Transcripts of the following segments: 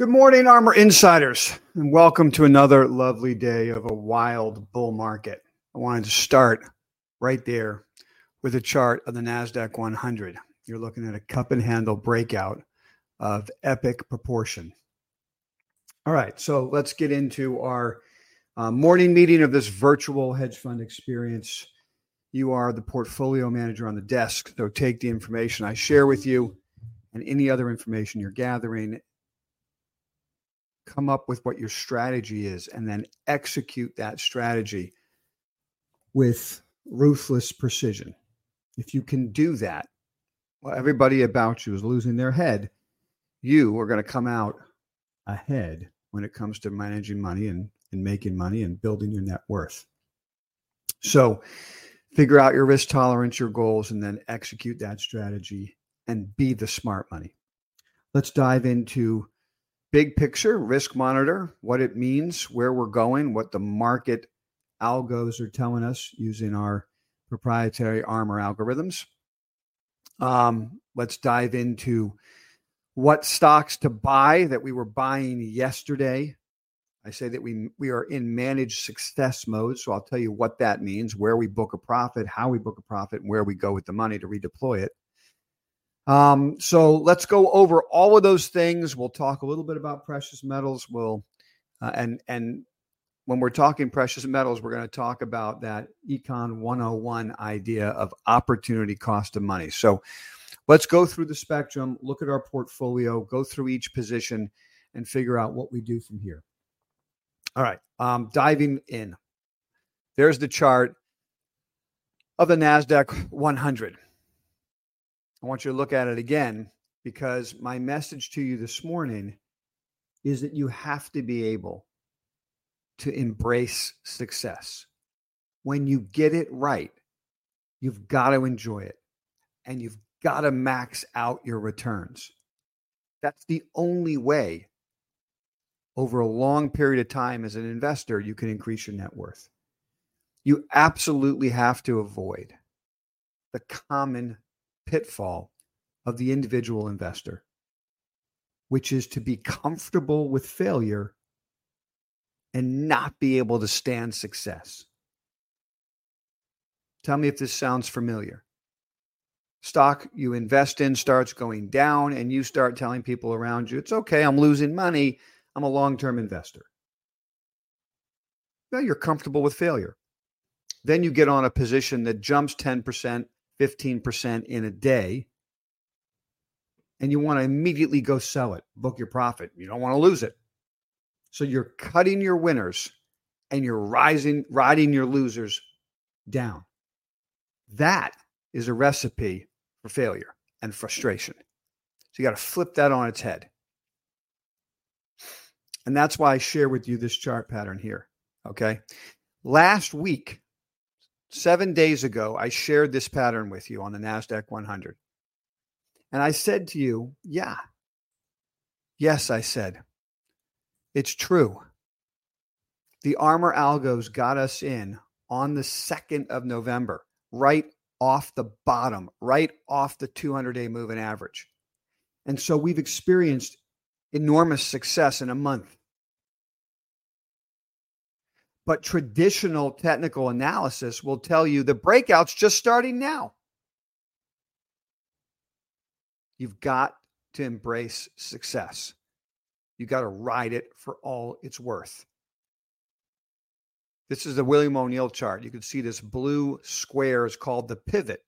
Good morning, Armor Insiders, and welcome to another lovely day of a wild bull market. I wanted to start right there with a chart of the NASDAQ 100. You're looking at a cup and handle breakout of epic proportion. All right, so let's get into our uh, morning meeting of this virtual hedge fund experience. You are the portfolio manager on the desk, so take the information I share with you and any other information you're gathering come up with what your strategy is and then execute that strategy with ruthless precision. If you can do that, well, everybody about you is losing their head. You are going to come out ahead when it comes to managing money and, and making money and building your net worth. So, figure out your risk tolerance, your goals, and then execute that strategy and be the smart money. Let's dive into big picture risk monitor, what it means, where we're going, what the market algos are telling us using our proprietary armor algorithms. Um, let's dive into what stocks to buy that we were buying yesterday. I say that we we are in managed success mode, so I'll tell you what that means, where we book a profit, how we book a profit, and where we go with the money to redeploy it. Um, so let's go over all of those things. We'll talk a little bit about precious metals. We'll uh, and and when we're talking precious metals, we're going to talk about that Econ 101 idea of opportunity cost of money. So let's go through the spectrum, look at our portfolio, go through each position, and figure out what we do from here. All right, um, diving in. There's the chart of the NASDAQ 100. I want you to look at it again because my message to you this morning is that you have to be able to embrace success. When you get it right, you've got to enjoy it and you've got to max out your returns. That's the only way over a long period of time as an investor you can increase your net worth. You absolutely have to avoid the common pitfall of the individual investor, which is to be comfortable with failure and not be able to stand success. Tell me if this sounds familiar. Stock you invest in starts going down, and you start telling people around you, it's okay, I'm losing money. I'm a long term investor. Well, you're comfortable with failure. Then you get on a position that jumps 10%, 15% in a day and you want to immediately go sell it, book your profit. You don't want to lose it. So you're cutting your winners and you're rising riding your losers down. That is a recipe for failure and frustration. So you got to flip that on its head. And that's why I share with you this chart pattern here. Okay. Last week, Seven days ago, I shared this pattern with you on the NASDAQ 100. And I said to you, yeah. Yes, I said. It's true. The Armor Algos got us in on the 2nd of November, right off the bottom, right off the 200 day moving average. And so we've experienced enormous success in a month. But traditional technical analysis will tell you the breakout's just starting now. You've got to embrace success. You got to ride it for all it's worth. This is the William O'Neill chart. You can see this blue square is called the pivot.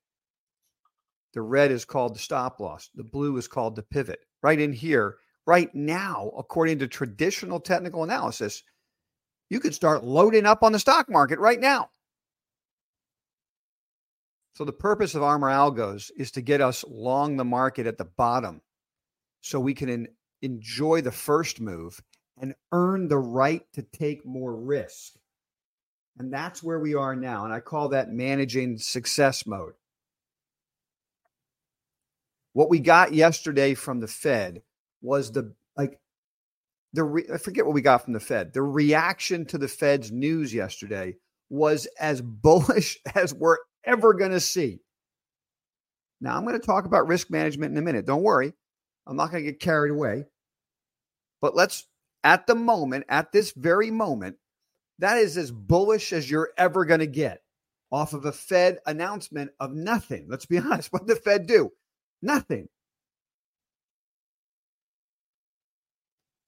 The red is called the stop loss. The blue is called the pivot. Right in here, right now, according to traditional technical analysis, you could start loading up on the stock market right now. So, the purpose of Armor Algos is to get us long the market at the bottom so we can in, enjoy the first move and earn the right to take more risk. And that's where we are now. And I call that managing success mode. What we got yesterday from the Fed was the the re- I forget what we got from the Fed. The reaction to the Fed's news yesterday was as bullish as we're ever going to see. Now, I'm going to talk about risk management in a minute. Don't worry. I'm not going to get carried away. But let's, at the moment, at this very moment, that is as bullish as you're ever going to get off of a Fed announcement of nothing. Let's be honest. What did the Fed do? Nothing.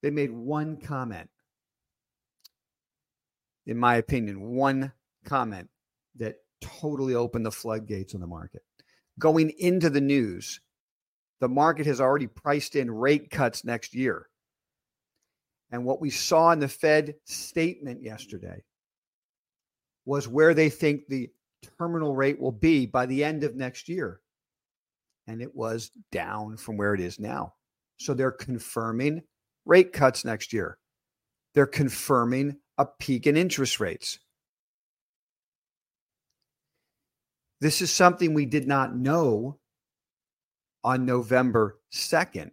They made one comment. In my opinion, one comment that totally opened the floodgates on the market. Going into the news, the market has already priced in rate cuts next year. And what we saw in the Fed statement yesterday was where they think the terminal rate will be by the end of next year. And it was down from where it is now. So they're confirming rate cuts next year. They're confirming a peak in interest rates. This is something we did not know on November 2nd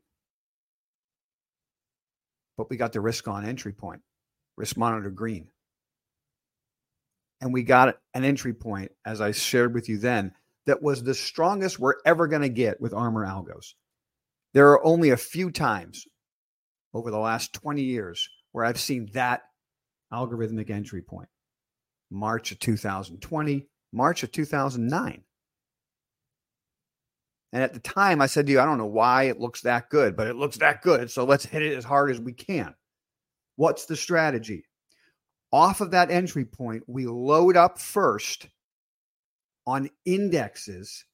but we got the risk on entry point, risk monitor green. And we got an entry point, as I shared with you then, that was the strongest we're ever going to get with Armor algos. There are only a few times over the last 20 years where I've seen that algorithmic entry point. March of 2020, March of 2009. And at the time, I said to you, I don't know why it looks that good, but it looks that good. So let's hit it as hard as we can. What's the strategy? Off of that entry point, we load up first on indexes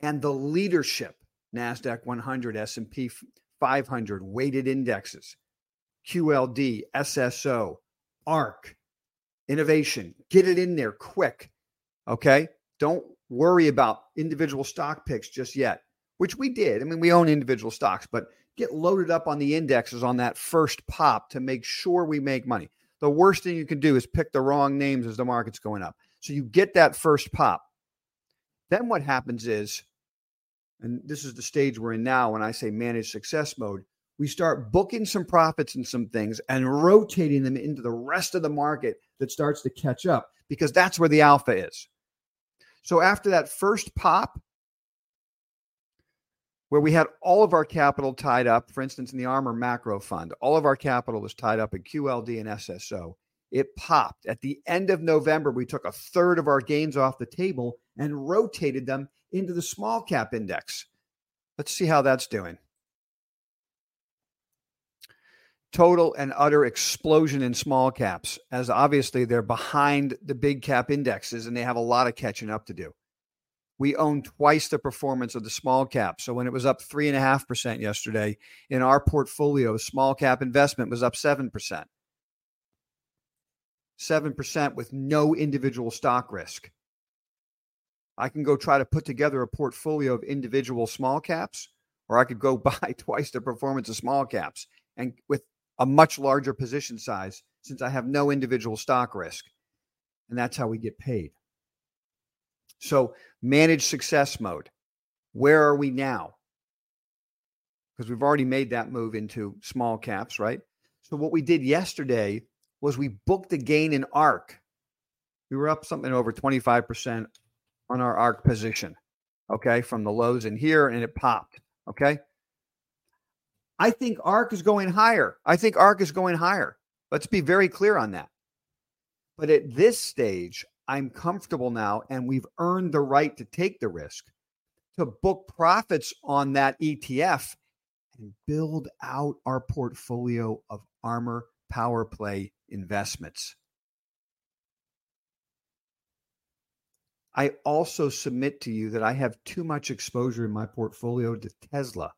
and the leadership NASDAQ 100, S&P 500, weighted indexes, QLD, SSO, ARK, innovation. Get it in there quick. Okay. Don't worry about individual stock picks just yet, which we did. I mean, we own individual stocks, but get loaded up on the indexes on that first pop to make sure we make money. The worst thing you can do is pick the wrong names as the market's going up. So you get that first pop. Then what happens is, and this is the stage we're in now when I say manage success mode, we start booking some profits and some things and rotating them into the rest of the market that starts to catch up because that's where the alpha is. So after that first pop, where we had all of our capital tied up, for instance, in the Armor Macro Fund, all of our capital was tied up in QLD and SSO. It popped. At the end of November, we took a third of our gains off the table and rotated them into the small cap index. Let's see how that's doing total and utter explosion in small caps, as obviously they're behind the big cap indexes and they have a lot of catching up to do. We own twice the performance of the small cap. So when it was up 3.5% yesterday, in our portfolio, small cap investment was up 7%. 7% with no individual stock risk. I can go try to put together a portfolio of individual small caps, or I could go buy twice the performance of small caps and with a much larger position size since I have no individual stock risk. And that's how we get paid. So, manage success mode. Where are we now? Because we've already made that move into small caps, right? So, what we did yesterday was we booked a gain in ARK. We were up something over 25% on our ARK position, okay, from the lows in here, and it popped, okay? I think ARK is going higher. I think ARK is going higher. Let's be very clear on that. But at this stage, I'm comfortable now, and we've earned the right to take the risk to book profits on that ETF and build out our portfolio of armor power play investments. I also submit to you that I have too much exposure in my portfolio to Tesla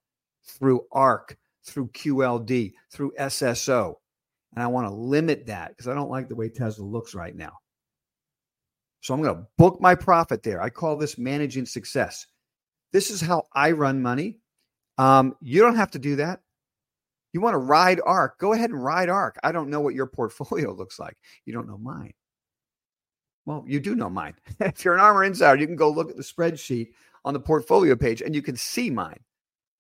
through ARK, through QLD, through SSO. And I want to limit that because I don't like the way Tesla looks right now. So I'm going to book my profit there. I call this managing success. This is how I run money. Um, you don't have to do that. You want to ride ARK? go ahead and ride ARK. I don't know what your portfolio looks like. You don't know mine. Well, you do know mine. if you're an armor Insider, you can go look at the spreadsheet on the portfolio page and you can see mine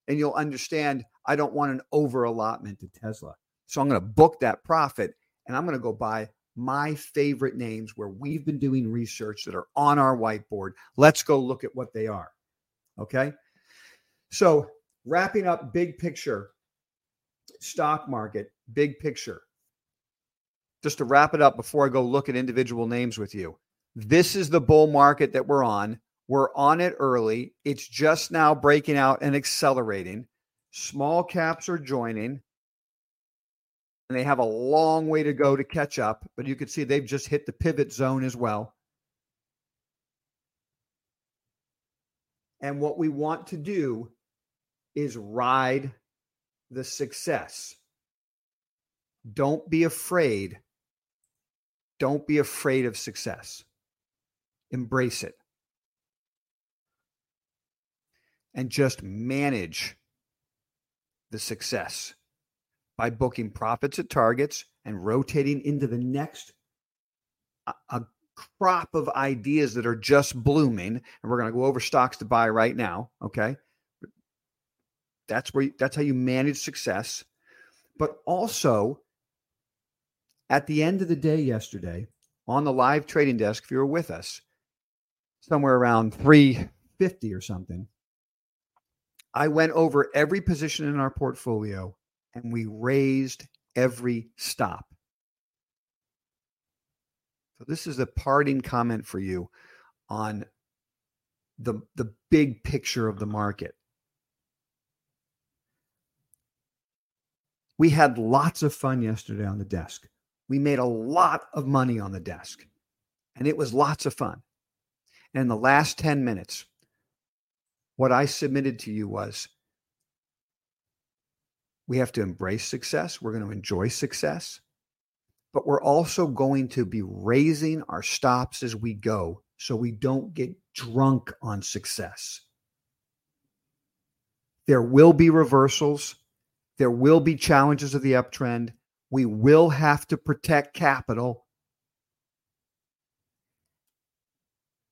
and you'll understand I don't want an over allotment to Tesla. So I'm going to book that profit and I'm going to go buy my favorite names where we've been doing research that are on our whiteboard. Let's go look at what they are. Okay. So, wrapping up big picture, stock market, big picture. Just to wrap it up before I go look at individual names with you. This is the bull market that we're on. We're on it early. It's just now breaking out and accelerating. Small caps are joining. And they have a long way to go to catch up, but you can see they've just hit the pivot zone as well. And what we want to do is ride the success. Don't be afraid. Don't be afraid of success. Embrace it. And just manage the success by booking profits at targets and rotating into the next a, crop of ideas that are just blooming and we're going to go over stocks to buy right now okay that's where that's how you manage success but also at the end of the day yesterday on the live trading desk if you were with us somewhere around 350 or something i went over every position in our portfolio and we raised every stop so this is a parting comment for you on the the big picture of the market. We had lots of fun yesterday on the desk. We made a lot of money on the desk. And it was lots of fun. And in the last 10 minutes, what I submitted to you was we have to embrace success. We're going to enjoy success but we're also going to be raising our stops as we go so we don't get drunk on success. There will be reversals, there will be challenges of the uptrend. We will have to protect capital.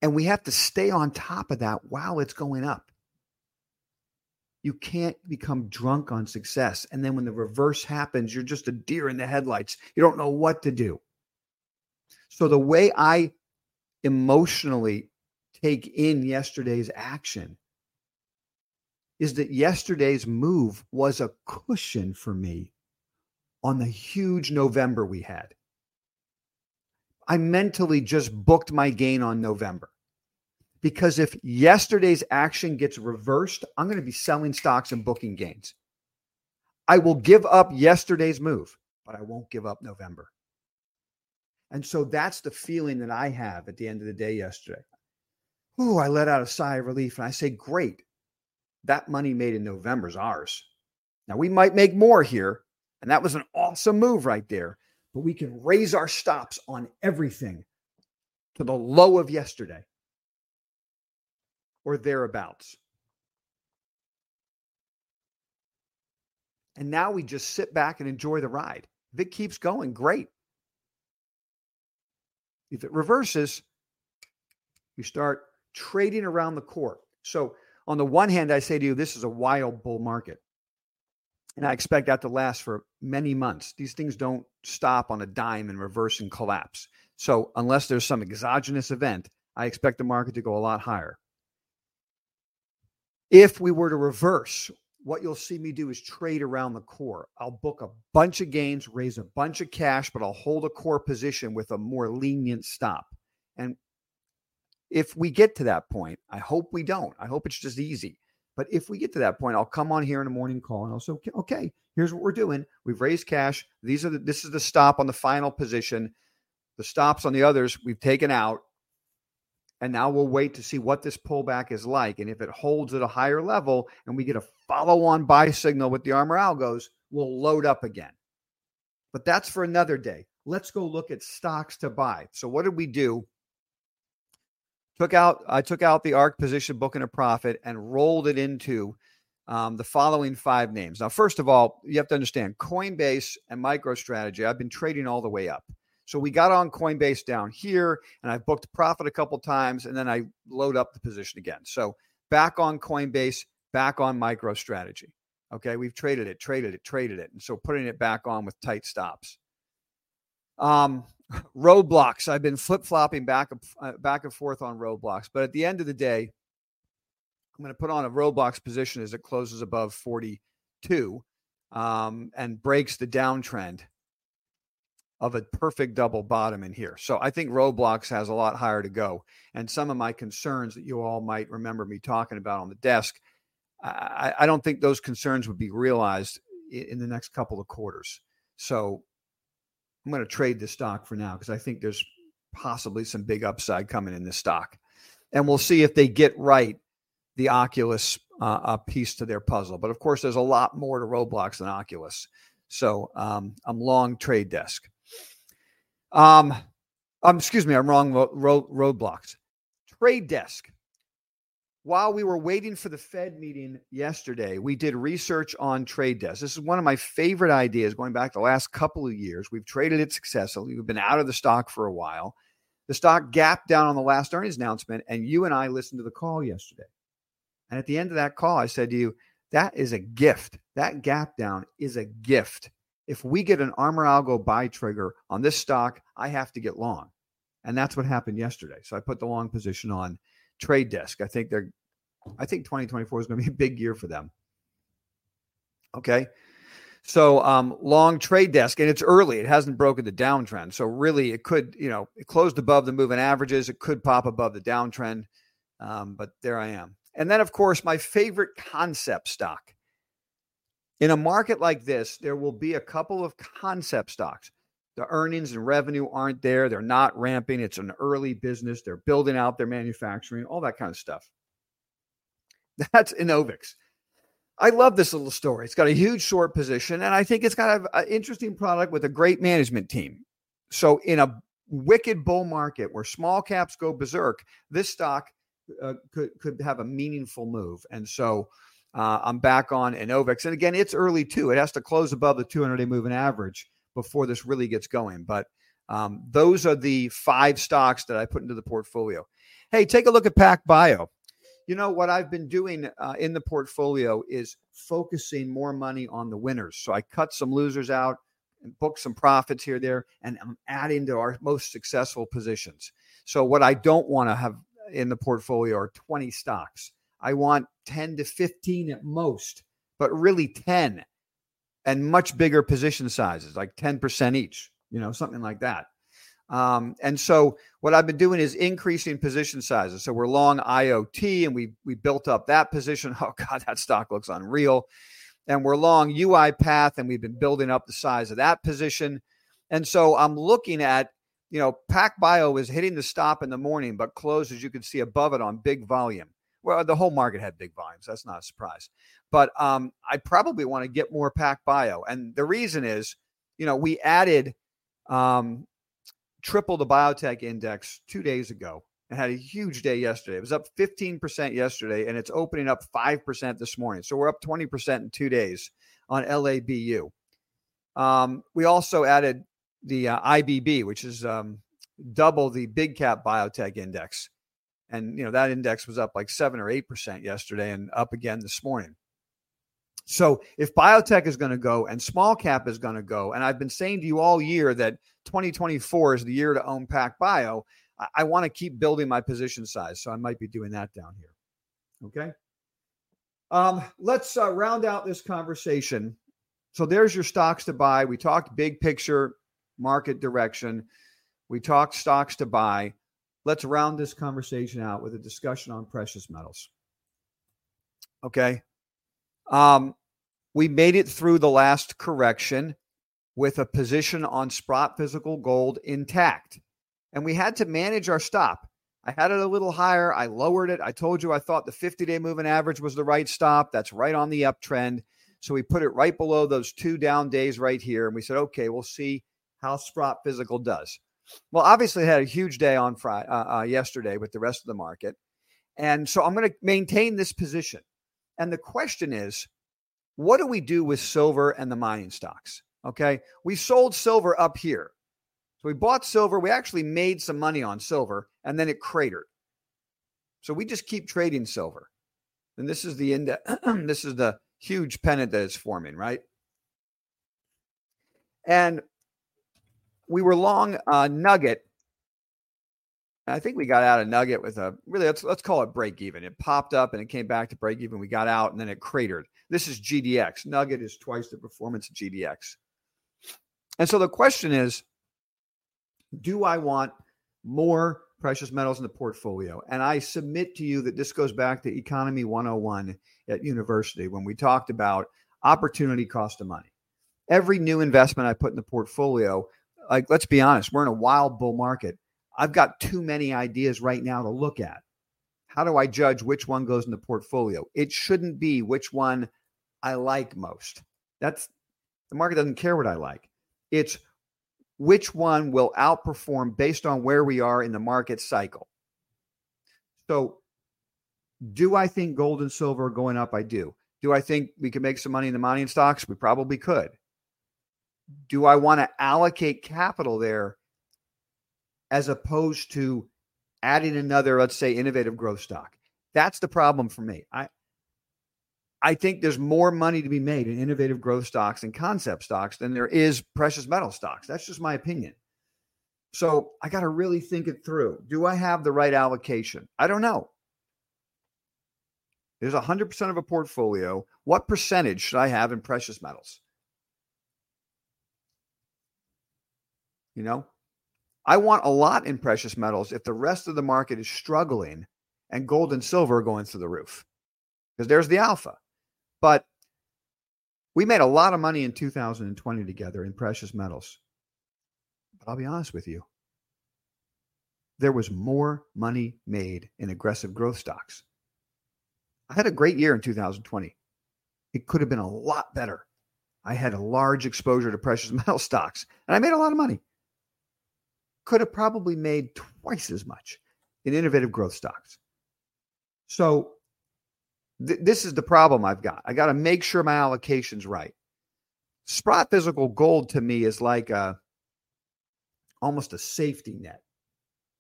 And we have to stay on top of that while it's going up. You can't become drunk on success. And then when the reverse happens, you're just a deer in the headlights. You don't know what to do. So the way I emotionally take in yesterday's action is that yesterday's move was a cushion for me on the huge November we had. I mentally just booked my gain on November because if yesterday's action gets reversed, I'm going to be selling stocks and booking gains. I will give up yesterday's move, but I won't give up November. And so that's the feeling that I have at the end of the day yesterday. Oh, I let out a sigh of relief and I say, great. That money made in November is ours. Now we might make more here, and that was an awesome move right there, but we can raise our stops on everything to the low of yesterday or thereabouts. And now we just sit back and enjoy the ride. If it keeps going, great. If it reverses, you start trading around the court. So, on the one hand, I say to you, this is a wild bull market. And I expect that to last for many months. These things don't stop on a dime and reverse and collapse. So, unless there's some exogenous event, I expect the market to go a lot higher. If we were to reverse, what you'll see me do is trade around the core. I'll book a bunch of gains, raise a bunch of cash, but I'll hold a core position with a more lenient stop. And if we get to that point, I hope we don't. I hope it's just easy. But if we get to that point, I'll come on here in a morning call and I'll say, okay, okay, here's what we're doing. We've raised cash. These are the, this is the stop on the final position. The stops on the others we've taken out. And now we'll wait to see what this pullback is like. And if it holds at a higher level and we get a follow on buy signal with the armor algos, we'll load up again. But that's for another day. Let's go look at stocks to buy. So, what did we do? Took out, I took out the ARK position booking a profit and rolled it into um, the following five names. Now, first of all, you have to understand Coinbase and MicroStrategy, I've been trading all the way up. So we got on Coinbase down here, and I booked profit a couple times, and then I load up the position again. So back on Coinbase, back on MicroStrategy. Okay, we've traded it, traded it, traded it, and so putting it back on with tight stops. Um, Roblox. I've been flip flopping back uh, back and forth on Roblox, but at the end of the day, I'm going to put on a Roblox position as it closes above 42. um, and breaks the downtrend of a perfect double bottom in here. So I think Roblox has a lot higher to go. And some of my concerns that you all might remember me talking about on the desk, I, I don't think those concerns would be realized in the next couple of quarters. So I'm going to trade this stock for now because I think there's possibly some big upside coming in this stock. And we'll see if they get right the Oculus uh, piece to their puzzle. But of course, there's a lot more to Roblox than Oculus. So um, I'm long trade desk. Um, um, excuse me, I'm wrong. Road, roadblocks. Trade desk. While we were waiting for the Fed meeting yesterday, we did research on trade desk. This is one of my favorite ideas going back the last couple of years. We've traded it successfully. We've been out of the stock for a while. The stock gapped down on the last earnings announcement, and you and I listened to the call yesterday. And at the end of that call, I said to you, that is a gift. That gap down is a gift if we get an Armor Algo buy trigger on this stock, I have to get long. And that's what happened yesterday. So I put the long position on trade desk. I think they're I think 2024 is going to be a big year for them. Okay. So um, long trade desk, and it's early. It hasn't broken the downtrend. So really, it could, you know, it closed above the moving averages. It could pop above the downtrend. Um, but there I am. And then, of course, my favorite concept stock in a market like this, there will be a couple of concept stocks. The earnings and revenue aren't there. They're not ramping. It's an early business. They're building out their manufacturing, all that kind of stuff. That's Enovix. I love this little story. It's got a huge short position, and I think it's got an interesting product with a great management team. So, in a wicked bull market where small caps go berserk, this stock uh, could could have a meaningful move. And so, uh, I'm back on Enovix. And again, it's early too. It has to close above the 200 day moving average before this really gets going. But um, those are the five stocks that I put into the portfolio. Hey, take a look at PacBio. You know, what I've been doing uh, in the portfolio is focusing more money on the winners. So I cut some losers out and book some profits here, there, and I'm adding to our most successful positions. So what I don't want to have in the portfolio are 20 stocks. I want 10 to 15 at most, but really 10 and much bigger position sizes, like 10% each, you know, something like that. Um, and so what I've been doing is increasing position sizes. So we're long IoT and we we built up that position. Oh God, that stock looks unreal. And we're long UiPath and we've been building up the size of that position. And so I'm looking at, you know, PacBio is hitting the stop in the morning, but closed as you can see above it on big volume well, the whole market had big volumes. That's not a surprise. But um, I probably want to get more PacBio. And the reason is, you know, we added um, triple the biotech index two days ago and had a huge day yesterday. It was up 15% yesterday and it's opening up 5% this morning. So we're up 20% in two days on LABU. Um, we also added the uh, IBB, which is um, double the big cap biotech index and you know that index was up like 7 or 8% yesterday and up again this morning. So if biotech is going to go and small cap is going to go and i've been saying to you all year that 2024 is the year to own PacBio i, I want to keep building my position size so i might be doing that down here. Okay? Um, let's uh, round out this conversation. So there's your stocks to buy. We talked big picture market direction. We talked stocks to buy let's round this conversation out with a discussion on precious metals. Okay. Um, we made it through the last correction with a position on Sprott physical gold intact. And we had to manage our stop. I had it a little higher. I lowered it. I told you I thought the 50 day moving average was the right stop. That's right on the uptrend. So we put it right below those two down days right here. And we said, okay, we'll see how Sprott physical does. Well, obviously, had a huge day on Friday, uh, uh, yesterday with the rest of the market, and so I'm going to maintain this position. And the question is, what do we do with silver and the mining stocks? Okay, we sold silver up here, so we bought silver. We actually made some money on silver, and then it cratered. So we just keep trading silver, and this is the index. this is the huge pennant that is forming, right? And we were long uh, Nugget, I think we got out of Nugget with a really let's let's call it break even. It popped up and it came back to break even. We got out and then it cratered. This is GDX. Nugget is twice the performance of GDX. And so the question is, do I want more precious metals in the portfolio? And I submit to you that this goes back to Economy 101 at university when we talked about opportunity cost of money. Every new investment I put in the portfolio, like let's be honest, we're in a wild bull market. I've got too many ideas right now to look at. How do I judge which one goes in the portfolio? It shouldn't be which one I like most. That's the market doesn't care what I like. It's which one will outperform based on where we are in the market cycle. So, do I think gold and silver are going up? I do. Do I think we can make some money in the mining stocks? We probably could. Do I want to allocate capital there as opposed to adding another, let's say, innovative growth stock? That's the problem for me. I I think there's more money to be made in innovative growth stocks and concept stocks than there is precious metal stocks. That's just my opinion. So I got to really think it through. Do I have the right allocation? I don't know. There's 100% of a portfolio. What percentage should I have in precious metals? You know, I want a lot in precious metals if the rest of the market is struggling and gold and silver are going through the roof because there's the alpha. But we made a lot of money in 2020 together in precious metals. But I'll be honest with you, there was more money made in aggressive growth stocks. I had a great year in 2020. It could have been a lot better. I had a large exposure to precious metal stocks and I made a lot of money. Could have probably made twice as much in innovative growth stocks. So th- this is the problem I've got. I got to make sure my allocation's right. Sprott Physical Gold to me is like a almost a safety net.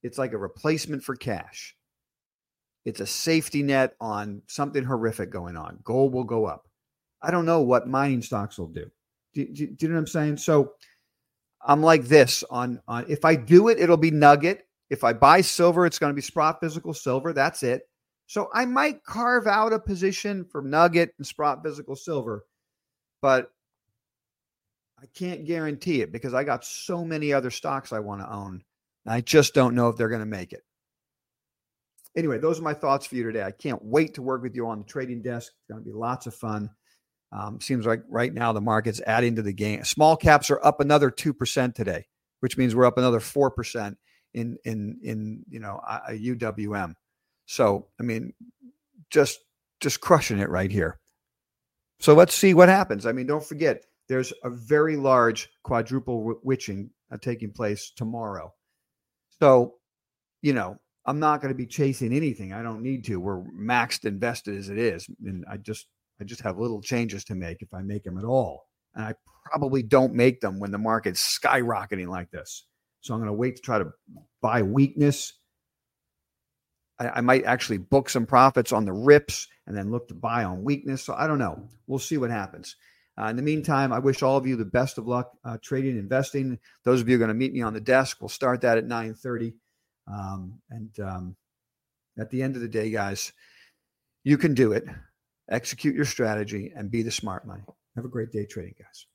It's like a replacement for cash. It's a safety net on something horrific going on. Gold will go up. I don't know what mining stocks will do. Do, do, do you know what I'm saying? So I'm like this on on if I do it, it'll be Nugget. If I buy silver, it's going to be Sprott Physical Silver. That's it. So I might carve out a position for Nugget and Sprott Physical Silver, but I can't guarantee it because I got so many other stocks I want to own. I just don't know if they're going to make it. Anyway, those are my thoughts for you today. I can't wait to work with you on the trading desk. It's going to be lots of fun. Um, seems like right now the market's adding to the game. Small caps are up another two percent today, which means we're up another four percent in in in you know a UWM. So, I mean, just just crushing it right here. So let's see what happens. I mean, don't forget, there's a very large quadruple witching uh, taking place tomorrow. So, you know, I'm not going to be chasing anything. I don't need to. We're maxed invested as it is, and I just I just have little changes to make if I make them at all. And I probably don't make them when the market's skyrocketing like this. So I'm going to wait to try to buy weakness I, I might actually book some profits on the rips and then look to buy on weakness. So I don't know. We'll see what happens. Uh, in the meantime, I wish all of you the best of luck uh, trading, investing. Those of you going to meet me on the desk. We'll start that at 9:30. Um, and um, at the end of the day, guys, you can do it. Execute your strategy and be the smart money. Have a great day trading, guys.